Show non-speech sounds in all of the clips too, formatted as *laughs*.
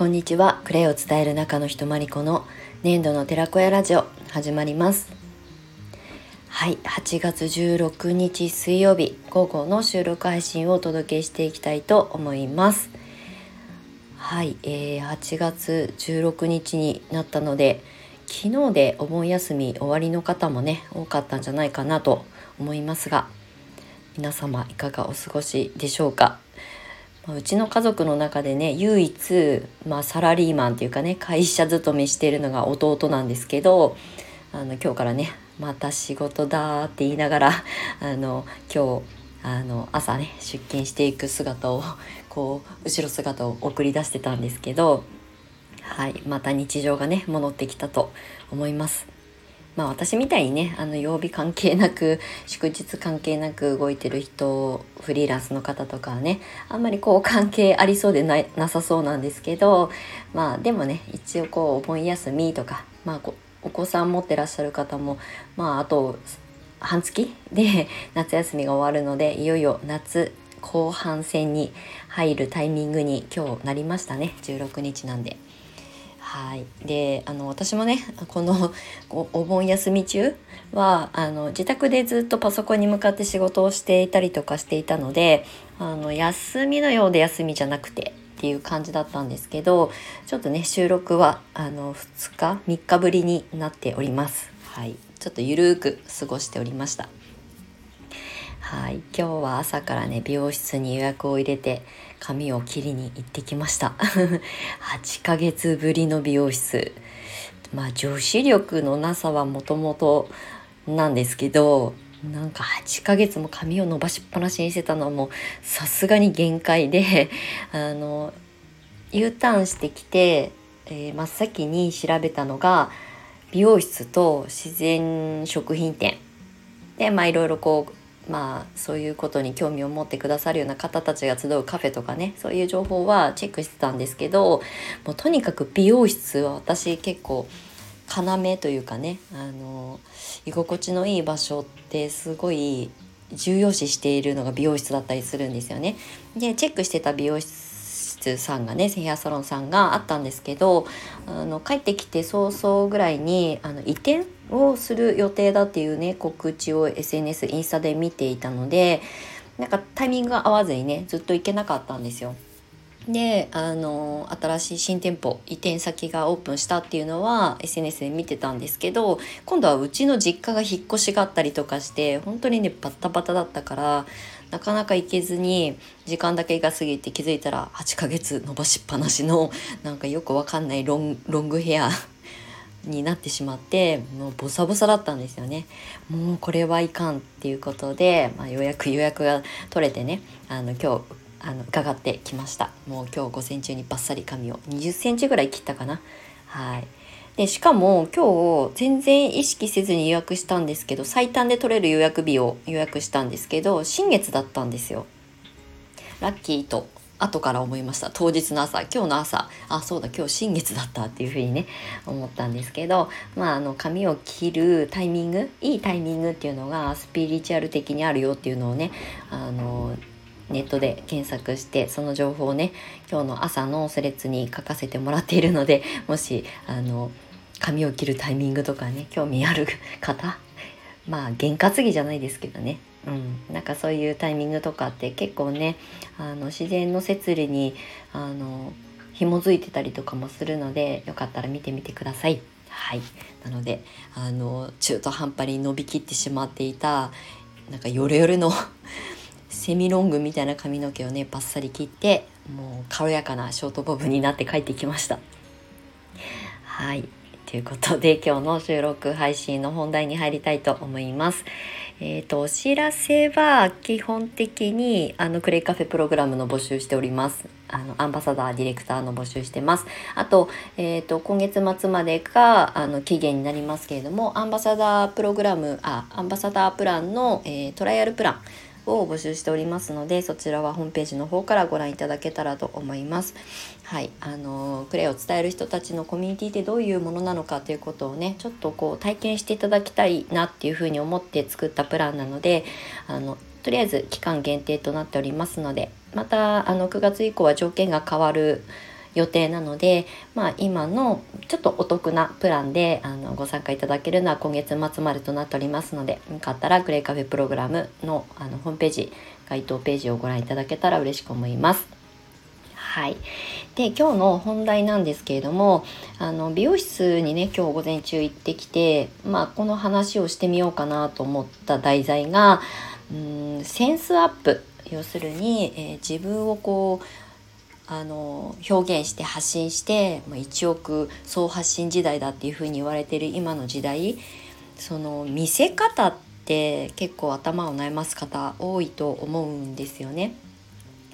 こんにちは。クレイを伝える中のひとまりこの年度の寺子屋ラジオ始まります。はい8月16日水曜日午後の収録配信をお届けしていきたいと思います。はい、えー、8月16日になったので昨日でお盆休み終わりの方もね多かったんじゃないかなと思いますが皆様いかがお過ごしでしょうか？うちの家族の中でね唯一、まあ、サラリーマンっていうかね会社勤めしているのが弟なんですけどあの今日からねまた仕事だって言いながら *laughs* あの今日あの朝ね出勤していく姿をこう後ろ姿を送り出してたんですけどはいまた日常がね戻ってきたと思います。まあ私みたいにねあの曜日関係なく祝日関係なく動いてる人フリーランスの方とかはねあんまりこう関係ありそうでななさそうなんですけどまあでもね一応こうお盆休みとかまあお子さん持ってらっしゃる方もまああと半月で *laughs* 夏休みが終わるのでいよいよ夏後半戦に入るタイミングに今日なりましたね16日なんで。はい、であの私もね *laughs* このお盆休み中はあの自宅でずっとパソコンに向かって仕事をしていたりとかしていたのであの休みのようで休みじゃなくてっていう感じだったんですけどちょっとね収録はあの2日3日ぶりになっております。はい、ちょっとゆるーく過ごしておりました。はい、今日は朝からね美容室に予約を入れて髪を切りに行ってきました。*laughs* 8ヶ月ぶりの美容室。まあ女子力のなさはもともとなんですけどなんか8ヶ月も髪を伸ばしっぱなしにしてたのはもうさすがに限界で *laughs* あの U ターンしてきて、えー、真っ先に調べたのが美容室と自然食品店。でまあいろいろこうまあそういうことに興味を持ってくださるような方たちが集うカフェとかねそういう情報はチェックしてたんですけどもうとにかく美容室は私結構要というかねあの居心地のいい場所ってすごい重要視しているのが美容室だったりするんですよね。でチェックしてた美容室室さんがねヘアサロンさんがあったんですけどあの帰ってきて早々ぐらいにあの移転をする予定だっていうね告知を SNS インスタで見ていたのでなんかタイミングが合わずにねずっと行けなかったんですよ。であの新しい新店舗移転先がオープンしたっていうのは SNS で見てたんですけど今度はうちの実家が引っ越しがあったりとかして本当にねバタバタだったからなかなか行けずに時間だけが過ぎて気づいたら8ヶ月伸ばしっぱなしのなんかよくわかんないロングヘアになってしまってもうボサボサだったんですよね。もうこれはいかんっていうことで、まあ、ようやく予約が取れてねあの今日あの伺ってきました。もう今日午前中にバッサリ髪を20センチぐらい切ったかな。はい。でしかも今日全然意識せずに予約したんですけど最短で取れる予約日を予約したんですけど新月だったんですよ。ラッキーと後から思いました。当日の朝今日の朝。あそうだ今日新月だったっていうふうにね思ったんですけどまああの髪を切るタイミングいいタイミングっていうのがスピリチュアル的にあるよっていうのをねあのネットで検索してその情報をね今日の朝のスレッズに書かせてもらっているので *laughs* もしあの髪を切るタイミングとかね興味ある方まあ験担ぎじゃないですけどね。うん、なんかそういうタイミングとかって結構ねあの自然の摂理にあの紐づいてたりとかもするのでよかったら見てみてください。はい、なのであの中途半端に伸びきってしまっていたなんかヨレヨレのセミロングみたいな髪の毛をねバッサリ切ってもう軽やかなショートボブになって帰ってきました。はいということで今日の収録配信の本題に入りたいと思います。えっ、ー、とお知らせは基本的にあのクレイカフェプログラムの募集しております。あのアンバサダーディレクターの募集してます。あと,、えーと、今月末までがあの期限になりますけれどもアンバサダープログラムあアンバサダープランの、えー、トライアルプランを募集しておりますのでそちらはホームページの方からご覧いただけたらと思います。はい、あのクレイを伝える人たちのコミュニティってどういうものなのかということをねちょっとこう体験していただきたいなっていうふうに思って作ったプランなのであのとりあえず期間限定となっておりますのでまたあの9月以降は条件が変わる予定なので、まあ、今のちょっとお得なプランであのご参加いただけるのは今月末までとなっておりますのでよかったらグレイカフェプログラムのあのホームページ該当ページをご覧いただけたら嬉しく思います。はい、で今日の本題なんですけれどもあの美容室にね今日午前中行ってきて、まあ、この話をしてみようかなと思った題材がうんセンスアップ要するに、えー、自分をこうあの表現して発信して、ま、1億総発信時代だっていうふうに言われてる今の時代その見せ方って結構頭を悩ます方多いと思うんですよね。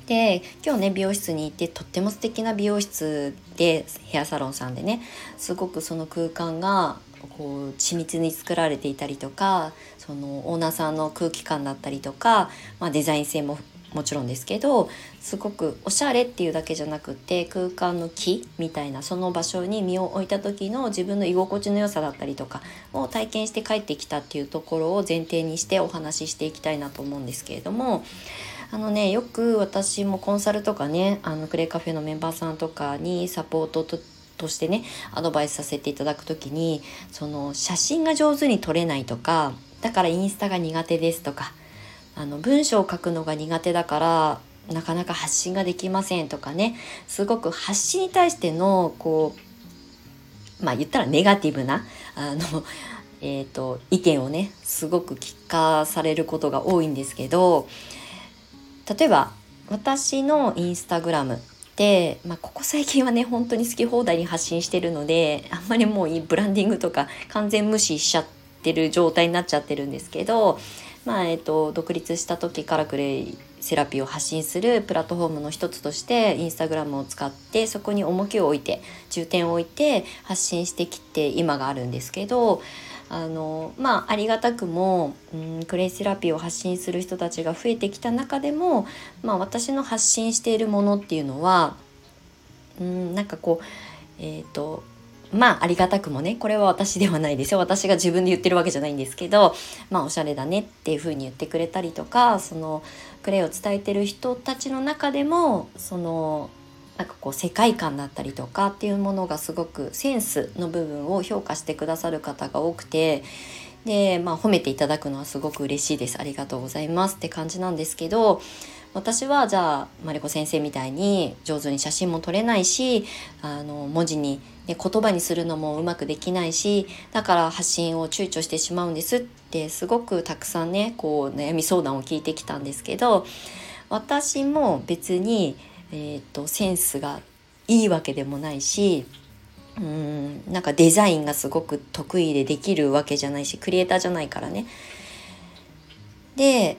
で今日ね美容室に行ってとっても素敵な美容室でヘアサロンさんでねすごくその空間がこう緻密に作られていたりとかそのオーナーさんの空気感だったりとか、まあ、デザイン性ももちろんですけどすごくおしゃれっていうだけじゃなくて空間の木みたいなその場所に身を置いた時の自分の居心地の良さだったりとかを体験して帰ってきたっていうところを前提にしてお話ししていきたいなと思うんですけれどもあのねよく私もコンサルとかねあのクレイカフェのメンバーさんとかにサポートととしてねアドバイスさせていただく時にその写真が上手に撮れないとかだからインスタが苦手ですとかあの文章を書くのが苦手だからなかなか発信ができませんとかね。すごく発信に対してのこうまあ言ったらネガティブなあの、*laughs* えーと、意見をねすごく聞かされることが多いんですけど例えば私のインスタグラムで、まあ、ここ最近はね本当に好き放題に発信してるのであんまりもうブランディングとか完全無視しちゃってる状態になっちゃってるんですけどまあえーと、独立した時からクレイセラピーを発信するプラットフォームの一つとしてインスタグラムを使ってそこに重きを置いて重点を置いて発信してきて今があるんですけどあのまあありがたくも、うん、クレイセラピーを発信する人たちが増えてきた中でも、まあ、私の発信しているものっていうのは、うん、なんかこうえっ、ー、とまあありがたくもねこれは私ではないですよ。私が自分で言ってるわけじゃないんですけどまあおしゃれだねっていう風に言ってくれたりとかそのクレイを伝えてる人たちの中でもそのなんかこう世界観だったりとかっていうものがすごくセンスの部分を評価してくださる方が多くてでまあ褒めていただくのはすごく嬉しいです。ありがとうございますって感じなんですけど私はじゃあマリコ先生みたいに上手に写真も撮れないしあの文字に、ね、言葉にするのもうまくできないしだから発信を躊躇してしまうんですってすごくたくさんねこう悩み相談を聞いてきたんですけど私も別に、えーと、センスがいいわけでもないしうんなんかデザインがすごく得意でできるわけじゃないしクリエイターじゃないからね。で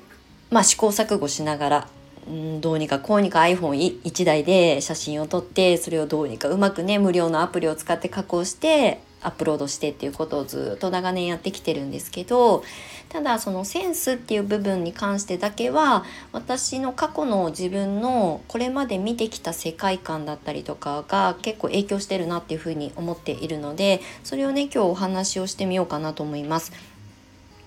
まあ試行錯誤しながらうんどうにかこうにか iPhone1 台で写真を撮ってそれをどうにかうまくね無料のアプリを使って加工してアップロードしてっていうことをずっと長年やってきてるんですけどただそのセンスっていう部分に関してだけは私の過去の自分のこれまで見てきた世界観だったりとかが結構影響してるなっていうふうに思っているのでそれをね今日お話をしてみようかなと思います。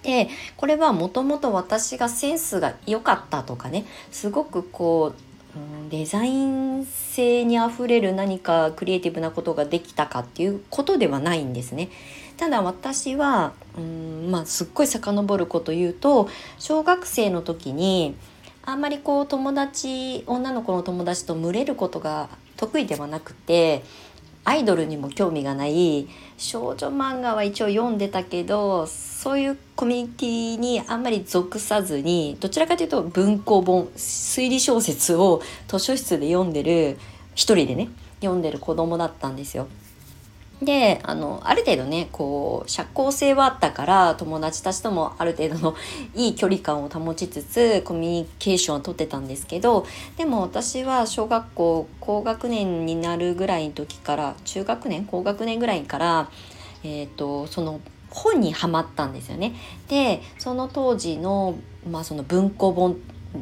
でこれはもともと私がセンスが良かったとかねすごくこう、デザイン性にあふれる何かクリエイティブなことができたかっていうことではないんですね。ただ私は、うんまあ、すっごい遡ること言うと小学生の時にあんまりこう友達女の子の友達と群れることが得意ではなくてアイドルにも興味がない少女漫画は一応読んでたけどそういうコミュニティにあんまり属さずにどちらかというと文庫本推理小説を図書室で読んでる一人でね読んでる子供だったんですよ。であのある程度ねこう社交性はあったから友達たちともある程度の *laughs* いい距離感を保ちつつコミュニケーションをとってたんですけどでも私は小学校高学年になるぐらいの時から中学年高学年ぐらいから、えーと、その本にはまったんですよね。でその当時の,、まあその文庫本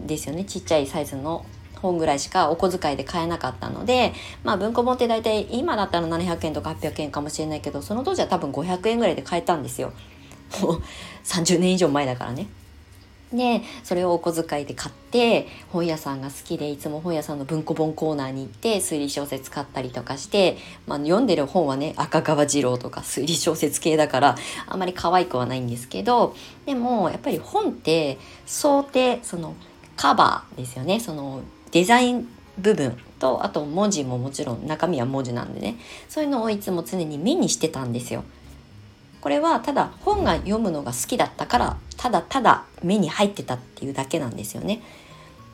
ですよねちっちゃいサイズの本ぐらいしかお小遣いで買えなかったので、まあ文庫本って大体今だったら700円とか800円かもしれないけど、その当時は多分500円ぐらいで買えたんですよ。もう30年以上前だからね。でそれをお小遣いで買って本屋さんが好きでいつも本屋さんの文庫本コーナーに行って推理小説買ったりとかして、まあ、読んでる本はね赤川次郎とか推理小説系だからあんまり可愛くはないんですけどでもやっぱり本って想定そのカバーですよねそのデザイン部分とあと文字ももちろん中身は文字なんでねそういうのをいつも常に目にしてたんですよ。これはただ本が読むのが好きだったからただただ目に入ってたっていうだけなんですよね。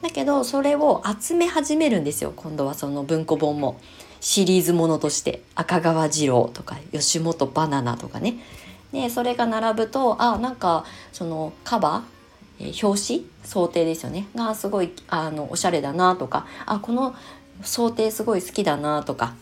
だけどそれを集め始めるんですよ今度はその文庫本もシリーズものとして赤川次郎とか吉本バナナとかねでそれが並ぶとあなんかそのカバー、えー、表紙想定ですよねがすごいあのおしゃれだなとかあこの想定すごい好きだなとか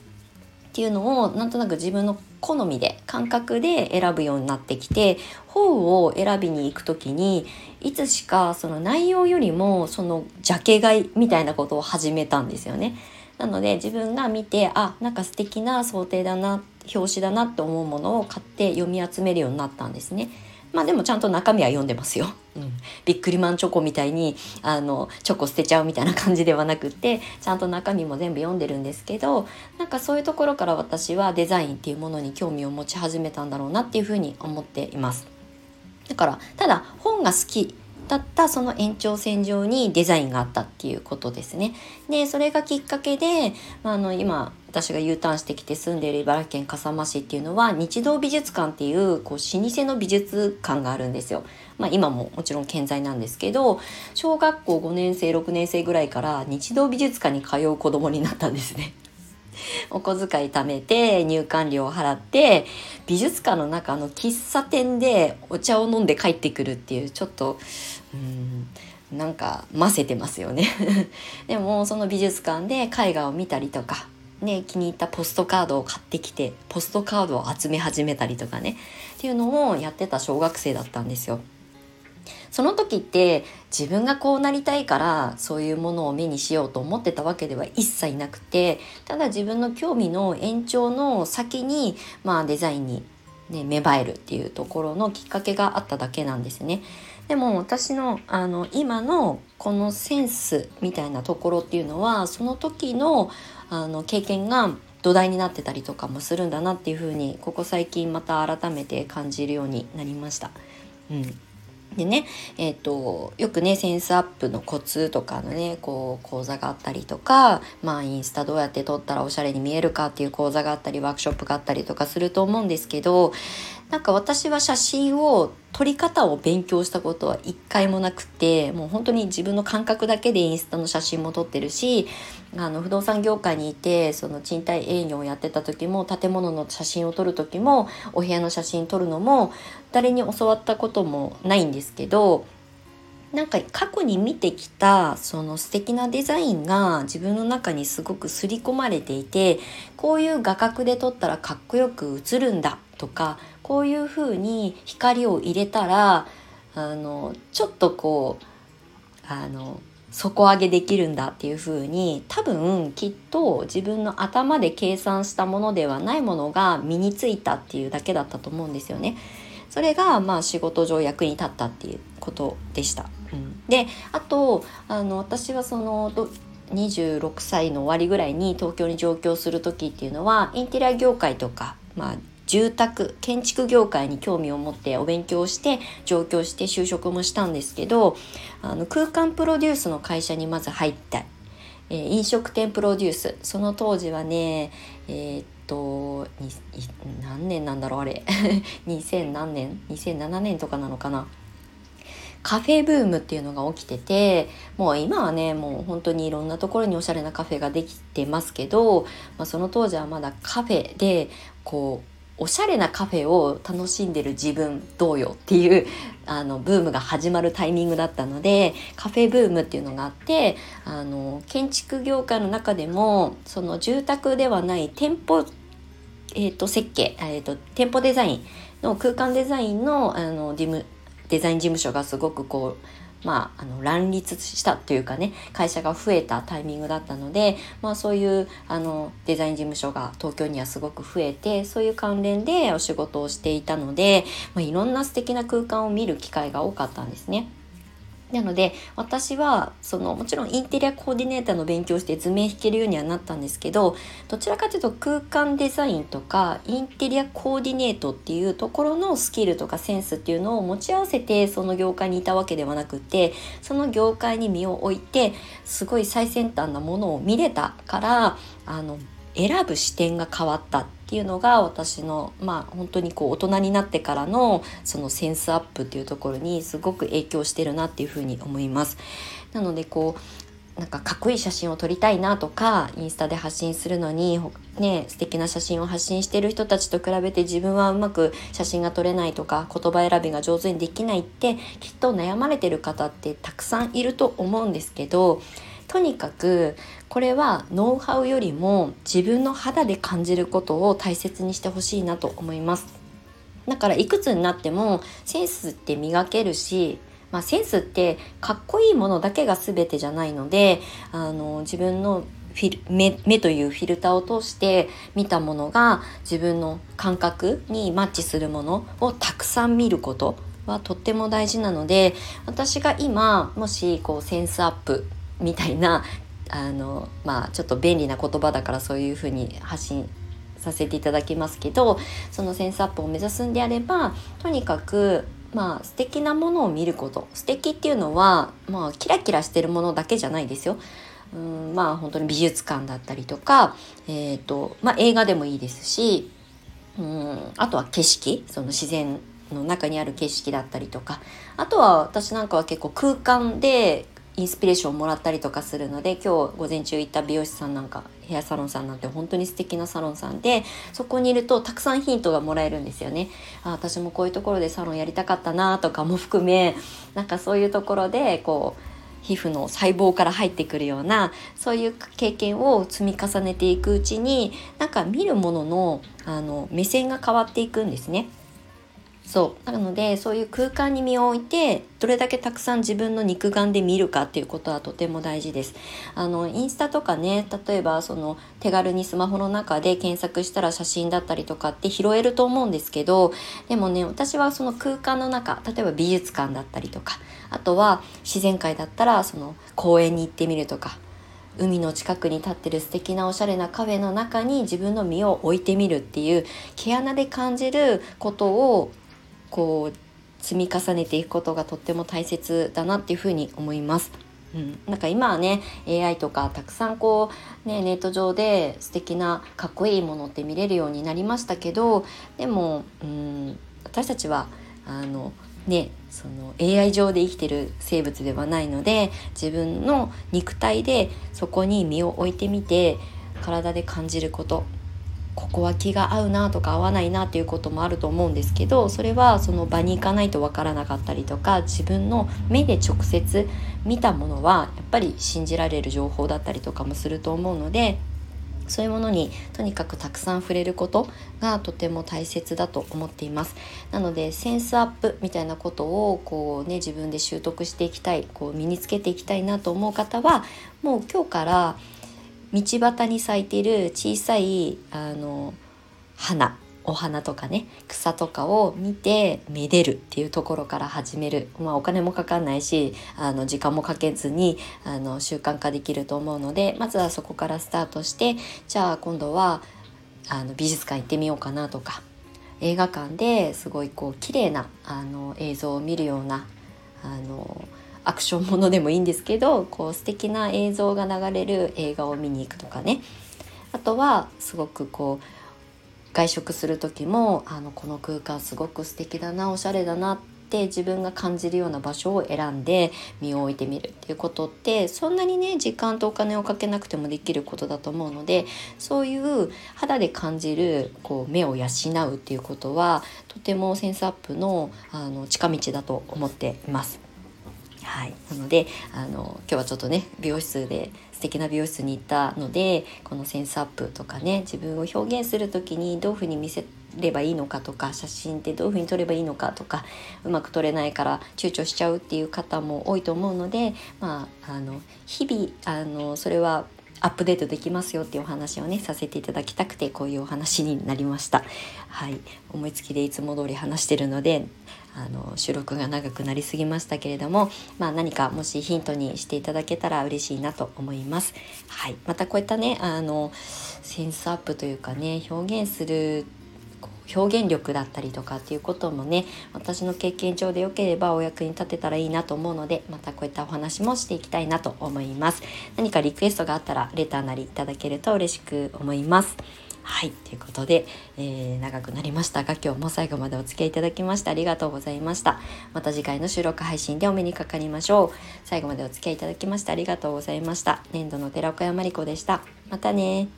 っていうのをなんとなく自分の好みで感覚で選ぶようになってきて本を選びに行く時にいつしかその内容よりもそのジャケ買いみたいなことを始めたんですよね。なので自分が見てあなんか素敵な想定だな表紙だなって思うものを買って読み集めるようになったんですね。まあでもちゃんと中身は読んでますよ。うん、ビックリマンチョコみたいにあのチョコ捨てちゃうみたいな感じではなくってちゃんと中身も全部読んでるんですけどなんかそういうところから私はデザインっていうものに興味を持ち始めたんだろうなっていうふうに思っています。だからただ本が好きだったその延長線上にデザインがあったっていうことですね。でそれがきっかけで、まあ、あの今私が U ターンしてきて住んでいる茨城県笠間市っていうのは日動美術館っていうこう老舗の美術館があるんですよ。まあ、今ももちろん健在なんですけど小学校5年生6年生ぐらいから日動美術館に通う子供になったんですね。お小遣い貯めて入館料を払って美術館の中の喫茶店でお茶を飲んで帰ってくるっていうちょっとうんなんかませてますよね *laughs* でもその美術館で絵画を見たりとかね、気に入ったポストカードを買ってきてポストカードを集め始めたりとかねっていうのをやってた小学生だったんですよ。その時って自分がこうなりたいからそういうものを目にしようと思ってたわけでは一切なくてただ自分の興味の延長の先に、まあ、デザインに、ね、芽生えるっていうところのきっかけがあっただけなんですね。でも私のあの今のこのセンスみたいなところっていうのはその時のあの経験が土台になってたりとかもするんだなっていうふうにここ最近また改めて感じるようになりました。うんでね、えっ、ー、と、よくね、センスアップのコツとかのね、こう、講座があったりとか、まあ、インスタどうやって撮ったらおしゃれに見えるかっていう講座があったり、ワークショップがあったりとかすると思うんですけど、なんか私は写真を撮り方を勉強したことは一回もなくてもう本当に自分の感覚だけでインスタの写真も撮ってるしあの不動産業界にいてその賃貸営業をやってた時も建物の写真を撮る時もお部屋の写真撮るのも誰に教わったこともないんですけどなんか過去に見てきたその素敵なデザインが自分の中にすごく刷り込まれていてこういう画角で撮ったらかっこよく映るんだとかこういうふうに光を入れたらあのちょっとこうあの底上げできるんだっていうふうに多分きっと自分の頭で計算したものではないものが身についたっていうだけだったと思うんですよね。それがまあ仕事上役に立ったっていうことでした。うん、であとあの私はその26歳の終わりぐらいに東京に上京する時っていうのはインテリア業界とか、まあ、住宅建築業界に興味を持ってお勉強して上京して就職もしたんですけどあの空間プロデュースの会社にまず入った、えー、飲食店プロデュース。その当時はねえー、っと何年なんだろうあれ。*laughs* 2000何年？2007年とかなのかな。カフェブームっていうのが起きててもう今はねもう本当にいろんなところにおしゃれなカフェができてますけど、まあ、その当時はまだカフェでこうおしゃれなカフェを楽しんでる自分どうよっていうあのブームが始まるタイミングだったのでカフェブームっていうのがあってあの建築業界の中でもその住宅ではない店舗、えーと、設計、えーと、店舗デザインの空間デザインのあの事務デザイン事務所がすごくこうまあ、あの乱立したというかね会社が増えたタイミングだったので、まあ、そういうあのデザイン事務所が東京にはすごく増えてそういう関連でお仕事をしていたので、まあ、いろんな素敵な空間を見る機会が多かったんですね。なので私はそのもちろんインテリアコーディネーターの勉強して図面弾けるようにはなったんですけどどちらかというと空間デザインとかインテリアコーディネートっていうところのスキルとかセンスっていうのを持ち合わせてその業界にいたわけではなくてその業界に身を置いてすごい最先端なものを見れたからあの選ぶ視点が変わった。ていうのが私のまあ本当にこう大人になってからのそのセンスアップっていうところにすごく影響してるなっていうふうに思います。なのでこうなんかかっこいい写真を撮りたいなとかインスタで発信するのにね素敵な写真を発信してる人たちと比べて自分はうまく写真が撮れないとか言葉選びが上手にできないってきっと悩まれてる方ってたくさんいると思うんですけどとにかくこれはノウハウよりも自分の肌で感じることを大切にしてほしいなと思います。だからいくつになってもセンスって磨けるしまあ、センスってかっこいいものだけが全てじゃないのであの自分のフィル目目というフィルターを通して見たものが自分の感覚にマッチするものをたくさん見ることはとっても大事なので私が今もしこうセンスアップみたいなあのまあちょっと便利な言葉だからそういうふうに発信させていただきますけどそのセンスアップを目指すんであればとにかくまあ素敵なものを見ること。素敵っていうのはまあキラキラしてるものだけじゃないですよ。うんまあ本当に美術館だったりとか、えーとまあ、映画でもいいですしうんあとは景色。その自然の中にある景色だったりとか。あとは私なんかは結構空間でインスピレーションをもらったりとかするので今日午前中行った美容師さんなんかヘアサロンさんなんて本当に素敵なサロンさんでそこにいるとたくさんヒントがもらえるんですよね。あ私もこういうところでサロンやりたかったなとかも含めなんかそういうところでこう皮膚の細胞から入ってくるようなそういう経験を積み重ねていくうちになんか見るもののあの目線が変わっていくんですね。そう。なのでそういう空間に身を置いてどれだけたくさん自分の肉眼で見るかっていうことはとても大事です。あのインスタとかね例えばその手軽にスマホの中で検索したら写真だったりとかって拾えると思うんですけどでもね私はその空間の中例えば美術館だったりとかあとは自然界だったらその公園に行ってみるとか海の近くに立ってる素敵なおしゃれなカフェの中に自分の身を置いてみるっていう毛穴で感じることをこう積み重ねていくことがとっても大切だなっていうふうに思います。うん、なんか今はね AI とかたくさんこう、ね、ネット上で素敵なかっこいいものって見れるようになりましたけどでも、うん、私たちはあのねその AI 上で生きてる生物ではないので自分の肉体でそこに身を置いてみて体で感じることここは気が合うなとか合わないなっていうこともあると思うんですけどそれはその場に行かないと分からなかったりとか自分の目で直接見たものはやっぱり信じられる情報だったりとかもすると思うのでそういうものにとにかくたくさん触れることがとても大切だと思っています。なのでセンスアップみたいなことをこうね自分で習得していきたいこう身につけていきたいなと思う方はもう今日から道端に咲いてる小さいあの花お花とかね草とかを見てめでるっていうところから始める、まあ、お金もかかんないしあの時間もかけずにあの習慣化できると思うのでまずはそこからスタートしてじゃあ今度はあの美術館行ってみようかなとか映画館ですごいこう綺麗なあな映像を見るようなあのアクションものでもいいんですけどこう素敵な映像が流れる映画を見に行くとかねあとはすごくこう外食する時もあのこの空間すごく素敵だなおしゃれだなって自分が感じるような場所を選んで身を置いてみるっていうことってそんなにね時間とお金をかけなくてもできることだと思うのでそういう肌で感じるこう目を養うっていうことはとてもセンスアップのあの近道だと思っています。はい、なのであの今日はちょっとね美容室で素敵な美容室に行ったのでこのセンスアップとかね自分を表現する時にどういうふうに見せればいいのかとか写真ってどういうふうに撮ればいいのかとかうまく撮れないから躊躇しちゃうっていう方も多いと思うのでまああの日々あのそれはアップデートできますよっていうお話をねさせていただきたくてこういうお話になりました。はい。思いつきでいつも通り話してるのであの収録が長くなりすぎましたけれども、まあ、何かもしヒントにしていただけたら嬉しいなと思います。はい、またこういったねあのセンスアップというかね表現する表現力だったりとかっていうこともね私の経験上でよければお役に立てたらいいなと思うのでまたこういったお話もしていきたいなと思います。何かリクエストがあったらレターなりいただけると嬉しく思います。はいということで、えー、長くなりましたが今日も最後までお付き合いいただきましてありがとうございました。また次回の収録配信でお目にかかりましょう。最後までお付き合いいただきましてありがとうございました。年度の寺岡山理子でした。またね